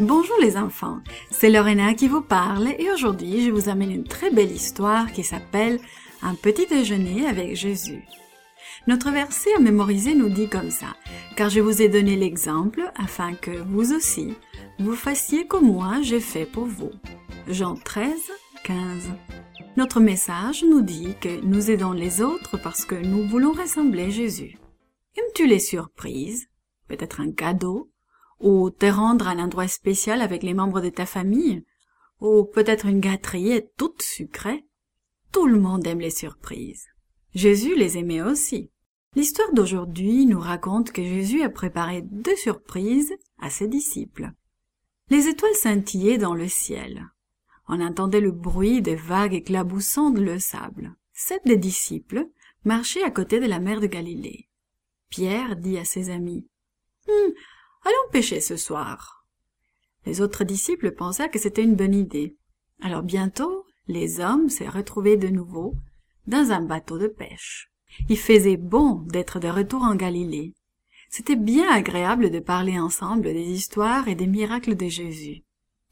Bonjour les enfants, c'est Lorena qui vous parle et aujourd'hui je vous amène une très belle histoire qui s'appelle Un petit déjeuner avec Jésus. Notre verset à mémoriser nous dit comme ça, car je vous ai donné l'exemple afin que vous aussi, vous fassiez comme moi j'ai fait pour vous. Jean 13, 15. Notre message nous dit que nous aidons les autres parce que nous voulons ressembler Jésus. Aimes-tu les surprises? Peut-être un cadeau? Ou te rendre à un endroit spécial avec les membres de ta famille Ou peut-être une gâterie toute sucrée Tout le monde aime les surprises. Jésus les aimait aussi. L'histoire d'aujourd'hui nous raconte que Jésus a préparé deux surprises à ses disciples. Les étoiles scintillaient dans le ciel. On entendait le bruit des vagues éclaboussant le sable. Sept des disciples marchaient à côté de la mer de Galilée. Pierre dit à ses amis hum, Allons pêcher ce soir. Les autres disciples pensèrent que c'était une bonne idée. Alors bientôt, les hommes s'est retrouvés de nouveau dans un bateau de pêche. Il faisait bon d'être de retour en Galilée. C'était bien agréable de parler ensemble des histoires et des miracles de Jésus.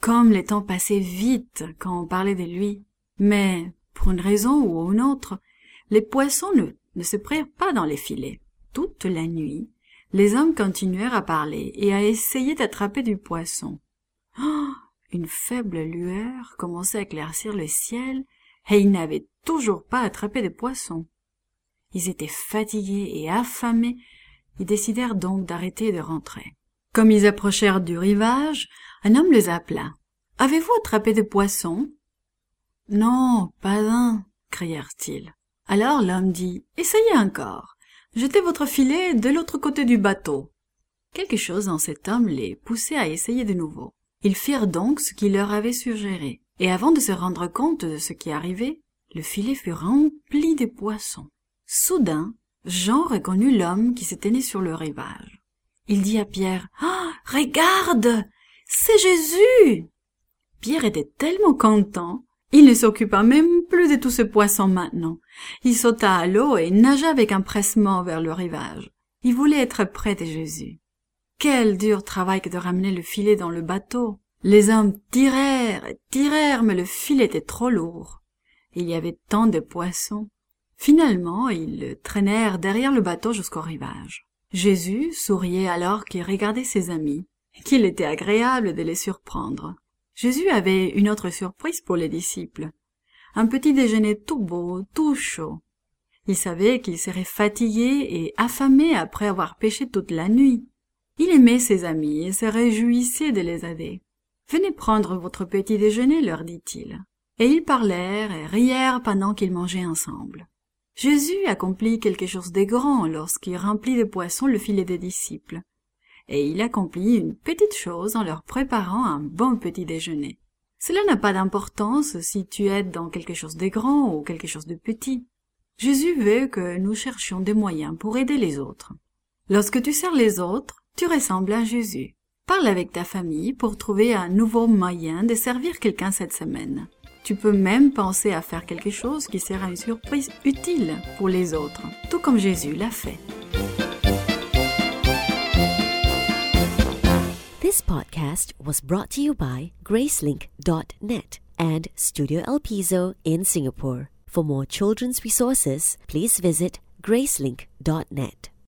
Comme les temps passaient vite quand on parlait de lui. Mais, pour une raison ou une autre, les poissons ne, ne se prirent pas dans les filets. Toute la nuit, les hommes continuèrent à parler et à essayer d'attraper du poisson. Oh, une faible lueur commençait à éclaircir le ciel et ils n'avaient toujours pas attrapé de poisson. Ils étaient fatigués et affamés. Ils décidèrent donc d'arrêter de rentrer. Comme ils approchèrent du rivage, un homme les appela. Avez-vous attrapé des poissons Non, pas un, crièrent-ils. Alors l'homme dit Essayez encore. Jetez votre filet de l'autre côté du bateau. Quelque chose dans cet homme les poussait à essayer de nouveau. Ils firent donc ce qu'il leur avait suggéré, et avant de se rendre compte de ce qui arrivait, le filet fut rempli de poissons. Soudain, Jean reconnut l'homme qui s'était né sur le rivage. Il dit à Pierre Ah. regarde. C'est Jésus. Pierre était tellement content il ne s'occupa même plus de tous ces poissons maintenant. Il sauta à l'eau et nagea avec empressement vers le rivage. Il voulait être près de Jésus. Quel dur travail que de ramener le filet dans le bateau. Les hommes tirèrent et tirèrent, mais le filet était trop lourd. Il y avait tant de poissons. Finalement, ils le traînèrent derrière le bateau jusqu'au rivage. Jésus souriait alors qu'il regardait ses amis, qu'il était agréable de les surprendre. Jésus avait une autre surprise pour les disciples. Un petit déjeuner tout beau, tout chaud. Il savait qu'ils seraient fatigués et affamés après avoir pêché toute la nuit. Il aimait ses amis et se réjouissait de les aider. Venez prendre votre petit déjeuner, leur dit-il. Et ils parlèrent et rièrent pendant qu'ils mangeaient ensemble. Jésus accomplit quelque chose de grand lorsqu'il remplit de poissons le filet des disciples et il accomplit une petite chose en leur préparant un bon petit déjeuner. Cela n'a pas d'importance si tu aides dans quelque chose de grand ou quelque chose de petit. Jésus veut que nous cherchions des moyens pour aider les autres. Lorsque tu sers les autres, tu ressembles à Jésus. Parle avec ta famille pour trouver un nouveau moyen de servir quelqu'un cette semaine. Tu peux même penser à faire quelque chose qui sera une surprise utile pour les autres, tout comme Jésus l'a fait. Podcast was brought to you by Gracelink.net and Studio El Piso in Singapore. For more children's resources, please visit Gracelink.net.